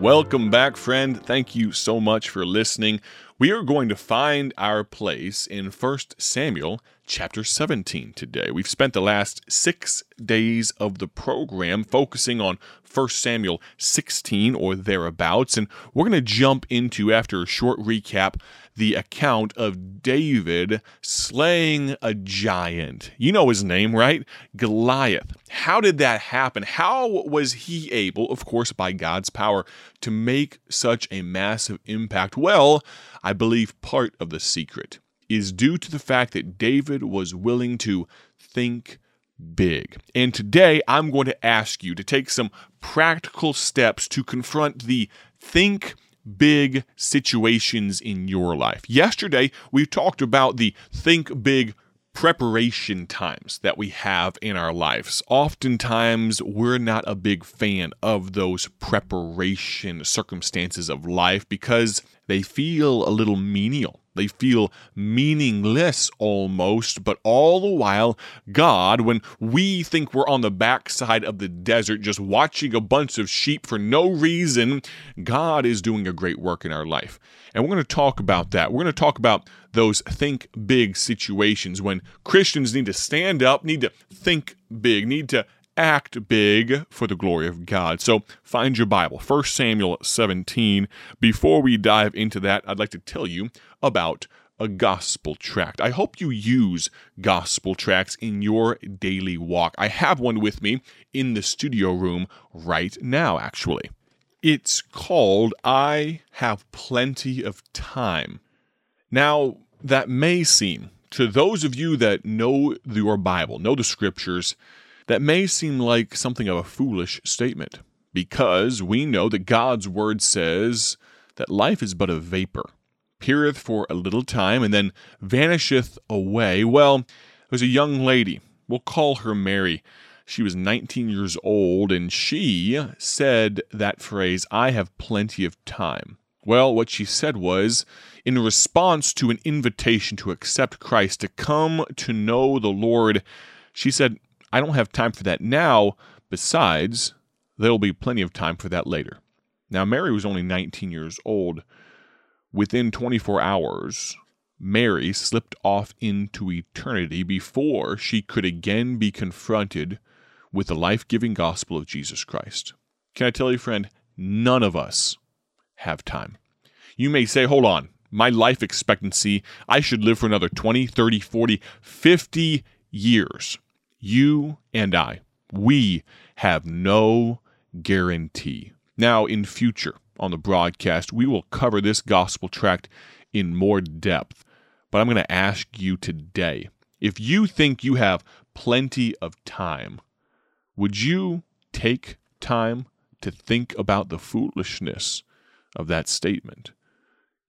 Welcome back, friend. Thank you so much for listening. We are going to find our place in 1 Samuel chapter 17 today. We've spent the last six days of the program focusing on 1 Samuel 16 or thereabouts, and we're going to jump into, after a short recap, the account of David slaying a giant. You know his name, right? Goliath. How did that happen? How was he able, of course, by God's power, to make such a massive impact? Well, I believe part of the secret is due to the fact that David was willing to think big. And today I'm going to ask you to take some practical steps to confront the think big situations in your life. Yesterday, we talked about the think big preparation times that we have in our lives. Oftentimes, we're not a big fan of those preparation circumstances of life because they feel a little menial. They feel meaningless almost, but all the while, God, when we think we're on the backside of the desert just watching a bunch of sheep for no reason, God is doing a great work in our life. And we're going to talk about that. We're going to talk about those think big situations when Christians need to stand up, need to think big, need to act big for the glory of God. So find your Bible, 1 Samuel 17. Before we dive into that, I'd like to tell you about a gospel tract. I hope you use gospel tracts in your daily walk. I have one with me in the studio room right now, actually. It's called I Have Plenty of Time. Now, that may seem, to those of you that know your Bible, know the scriptures, that may seem like something of a foolish statement, because we know that God's word says that life is but a vapor, peereth for a little time, and then vanisheth away. Well, there was a young lady, we'll call her Mary. She was 19 years old, and she said that phrase, I have plenty of time. Well, what she said was, in response to an invitation to accept Christ, to come to know the Lord, she said, I don't have time for that now. Besides, there'll be plenty of time for that later. Now, Mary was only 19 years old. Within 24 hours, Mary slipped off into eternity before she could again be confronted with the life giving gospel of Jesus Christ. Can I tell you, friend, none of us have time. You may say, hold on, my life expectancy, I should live for another 20, 30, 40, 50 years. You and I, we have no guarantee. Now, in future on the broadcast, we will cover this gospel tract in more depth. But I'm going to ask you today if you think you have plenty of time, would you take time to think about the foolishness of that statement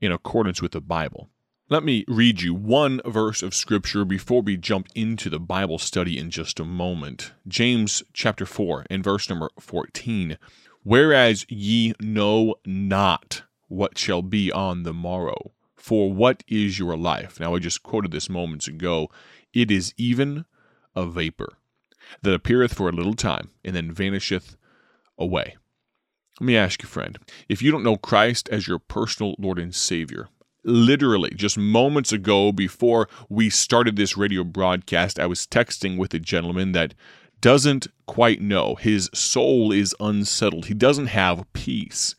in accordance with the Bible? Let me read you one verse of scripture before we jump into the Bible study in just a moment. James chapter 4 and verse number 14. Whereas ye know not what shall be on the morrow, for what is your life? Now, I just quoted this moments ago. It is even a vapor that appeareth for a little time and then vanisheth away. Let me ask you, friend, if you don't know Christ as your personal Lord and Savior, literally just moments ago before we started this radio broadcast, I was texting with a gentleman that doesn't quite know. His soul is unsettled. He doesn't have peace.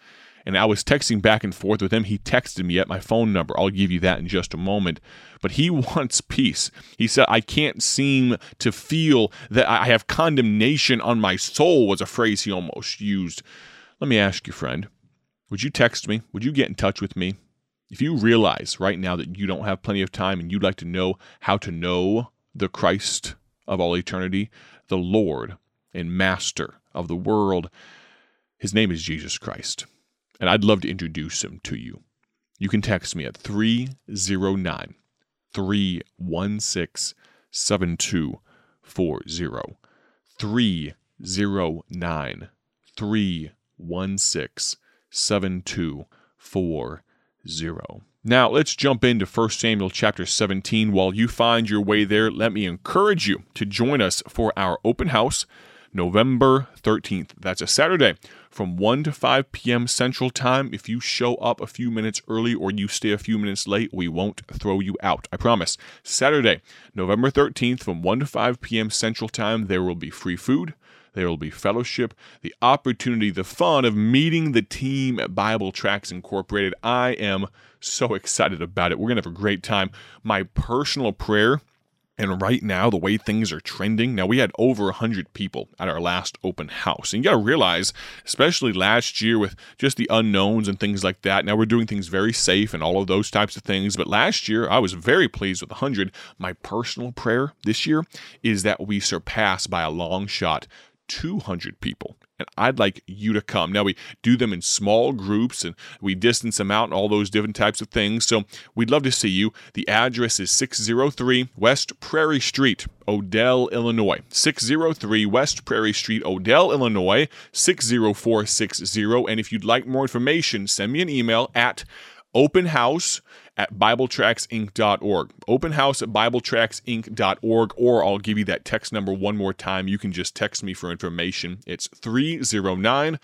And I was texting back and forth with him. He texted me at my phone number. I'll give you that in just a moment. But he wants peace. He said, I can't seem to feel that I have condemnation on my soul, was a phrase he almost used. Let me ask you, friend, would you text me? Would you get in touch with me? If you realize right now that you don't have plenty of time and you'd like to know how to know the Christ of all eternity, the Lord and Master of the world, his name is Jesus Christ. And I'd love to introduce him to you. You can text me at 309 316 7240. 309 316 7240 zero. Now, let's jump into 1 Samuel chapter 17. While you find your way there, let me encourage you to join us for our open house November 13th. That's a Saturday from 1 to 5 p.m. Central Time. If you show up a few minutes early or you stay a few minutes late, we won't throw you out. I promise. Saturday, November 13th, from 1 to 5 p.m. Central Time, there will be free food. There will be fellowship, the opportunity, the fun of meeting the team at Bible Tracts Incorporated. I am so excited about it. We're going to have a great time. My personal prayer and right now, the way things are trending, now we had over 100 people at our last open house. And you got to realize, especially last year with just the unknowns and things like that, now we're doing things very safe and all of those types of things. But last year, I was very pleased with 100. My personal prayer this year is that we surpass by a long shot 200 people. And I'd like you to come. Now, we do them in small groups and we distance them out and all those different types of things. So we'd love to see you. The address is 603 West Prairie Street, Odell, Illinois. 603 West Prairie Street, Odell, Illinois, 60460. And if you'd like more information, send me an email at openhouse at BibleTractsInc.org. Open house at BibleTractsInc.org, or I'll give you that text number one more time. You can just text me for information. It's 309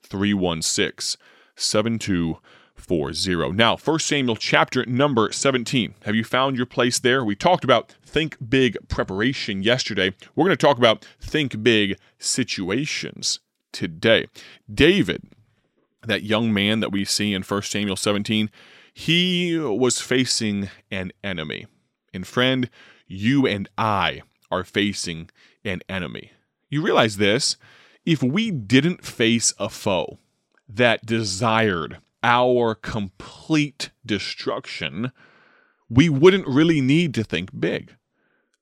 316 7240. Now, 1 Samuel chapter number 17. Have you found your place there? We talked about think big preparation yesterday. We're going to talk about think big situations today. David, that young man that we see in 1 Samuel 17, he was facing an enemy. And friend, you and I are facing an enemy. You realize this? If we didn't face a foe that desired our complete destruction, we wouldn't really need to think big.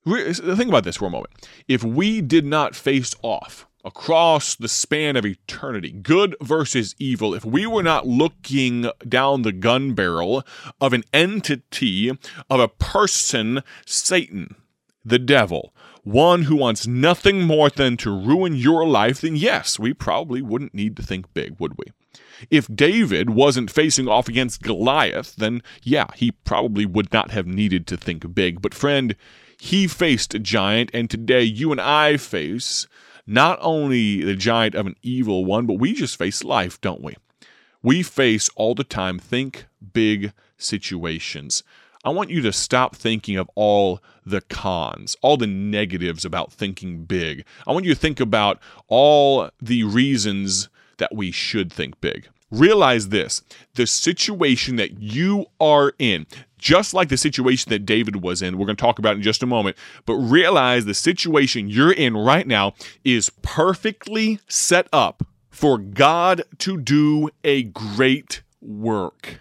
Think about this for a moment. If we did not face off across the span of eternity, good versus evil, if we were not looking down the gun barrel of an entity, of a person, Satan, the devil, one who wants nothing more than to ruin your life, then yes, we probably wouldn't need to think big, would we? If David wasn't facing off against Goliath, then yeah, he probably would not have needed to think big. But friend, he faced a giant, and today you and I face not only the giant of an evil one, but we just face life, don't we? We face all the time think big situations. I want you to stop thinking of all the cons, all the negatives about thinking big. I want you to think about all the reasons that we should think big. Realize this the situation that you are in, just like the situation that David was in, we're going to talk about in just a moment, but realize the situation you're in right now is perfectly set up for God to do a great work.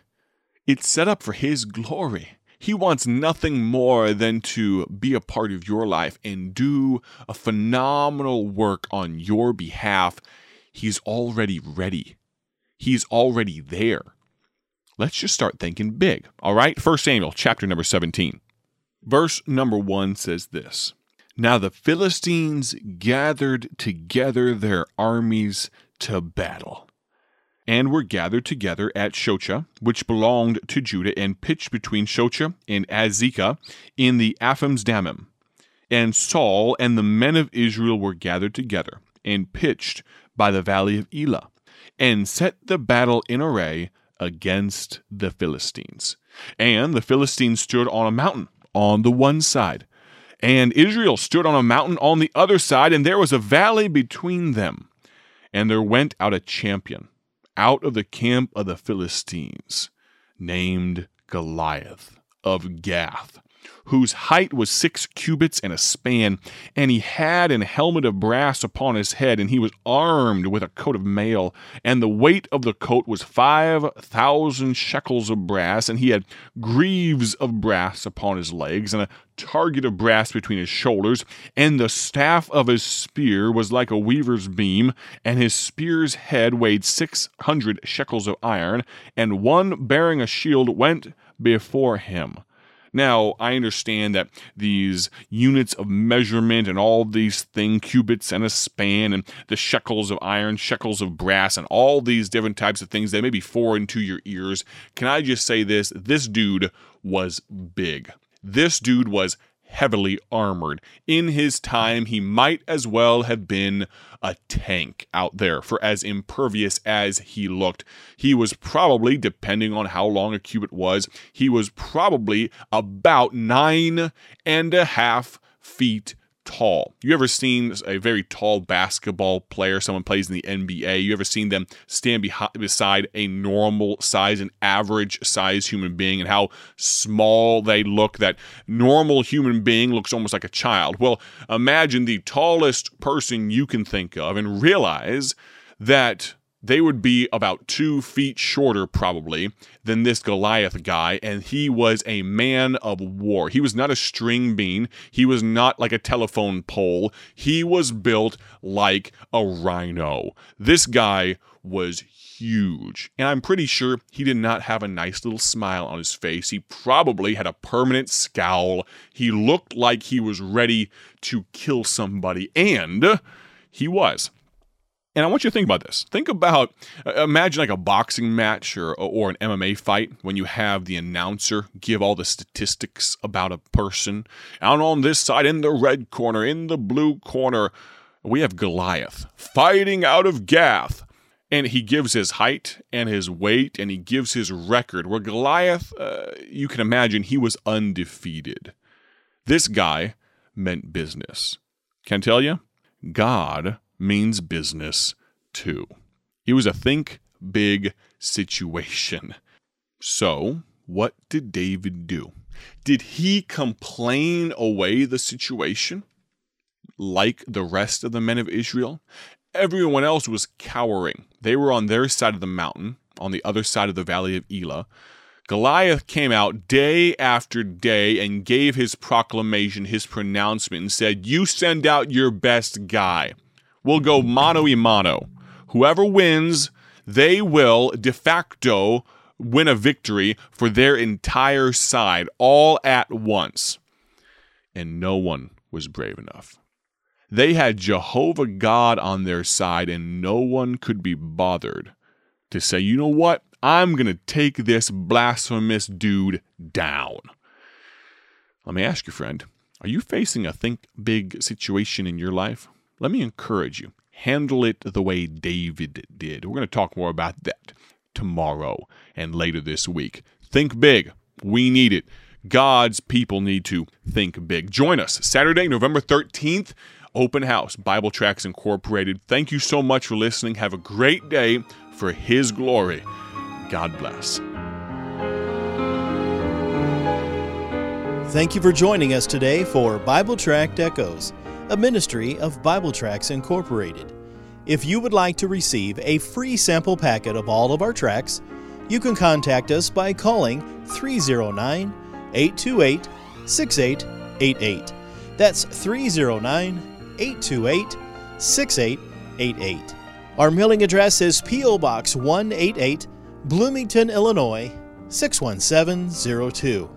It's set up for His glory. He wants nothing more than to be a part of your life and do a phenomenal work on your behalf. He's already ready. He's already there. Let's just start thinking big. All right? 1 Samuel chapter number 17. Verse number 1 says this Now the Philistines gathered together their armies to battle, and were gathered together at Shochoh, which belonged to Judah, and pitched between Shochoh and Azekah in the Ephes-dammim. And Saul and the men of Israel were gathered together, and pitched by the valley of Elah and set the battle in array against the Philistines. And the Philistines stood on a mountain on the one side, and Israel stood on a mountain on the other side, and there was a valley between them. And there went out a champion out of the camp of the Philistines, named Goliath of Gath, whose height was six cubits and a span, and he had an helmet of brass upon his head, and he was armed with a coat of mail, and the weight of the coat was five thousand shekels of brass, and he had greaves of brass upon his legs, and a target of brass between his shoulders, and the staff of his spear was like a weaver's beam, and his spear's head weighed six hundred shekels of iron, and one bearing a shield went before him. Now, I understand that these units of measurement and all these things, cubits and a span, and the shekels of iron, shekels of brass, and all these different types of things that may be foreign to your ears. Can I just say this? This dude was big. This dude was heavily armored. In his time, he might as well have been a tank out there for as impervious as he looked. He was probably, depending on how long a cubit was, he was probably about nine and a half feet tall. You ever seen a very tall basketball player, someone plays in the NBA, you ever seen them stand behind, beside a normal size, an average size human being, and how small they look? That normal human being looks almost like a child. Well, imagine the tallest person you can think of and realize that they would be about two feet shorter, probably, than this Goliath guy, and he was a man of war. He was not a string bean, he was not like a telephone pole, he was built like a rhino. This guy was huge, and I'm pretty sure he did not have a nice little smile on his face. He probably had a permanent scowl. He looked like he was ready to kill somebody, and he was. And I want you to think about this. Think about, uh, imagine like a boxing match or, or an MMA fight when you have the announcer give all the statistics about a person. Out on this side, in the red corner, in the blue corner, we have Goliath fighting out of Gath. And he gives his height and his weight and he gives his record. Where Goliath, uh, you can imagine, he was undefeated. This guy meant business. Can I tell you? God means business too. It was a think big situation. So, what did David do? Did he complain away the situation like the rest of the men of Israel? Everyone else was cowering. They were on their side of the mountain, on the other side of the valley of Elah. Goliath came out day after day and gave his proclamation, his pronouncement, and said, You send out your best guy will go mano a mano. Whoever wins, they will de facto win a victory for their entire side all at once. And no one was brave enough. They had Jehovah God on their side, and no one could be bothered to say, you know what? I'm going to take this blasphemous dude down. Let me ask you, friend, are you facing a think big situation in your life? Let me encourage you handle it the way David did. We're going to talk more about that tomorrow and later this week. Think big. We need it. God's people need to think big. Join us Saturday, November 13th, open house, Bible Tracts Incorporated. Thank you so much for listening. Have a great day for His glory. God bless. Thank you for joining us today for Bible Tract Echoes a ministry of Bible Tracts Incorporated. If you would like to receive a free sample packet of all of our tracts, you can contact us by calling 309 828 6888. That's 309 828 6888. Our mailing address is P.O. Box 188, Bloomington, Illinois 61702.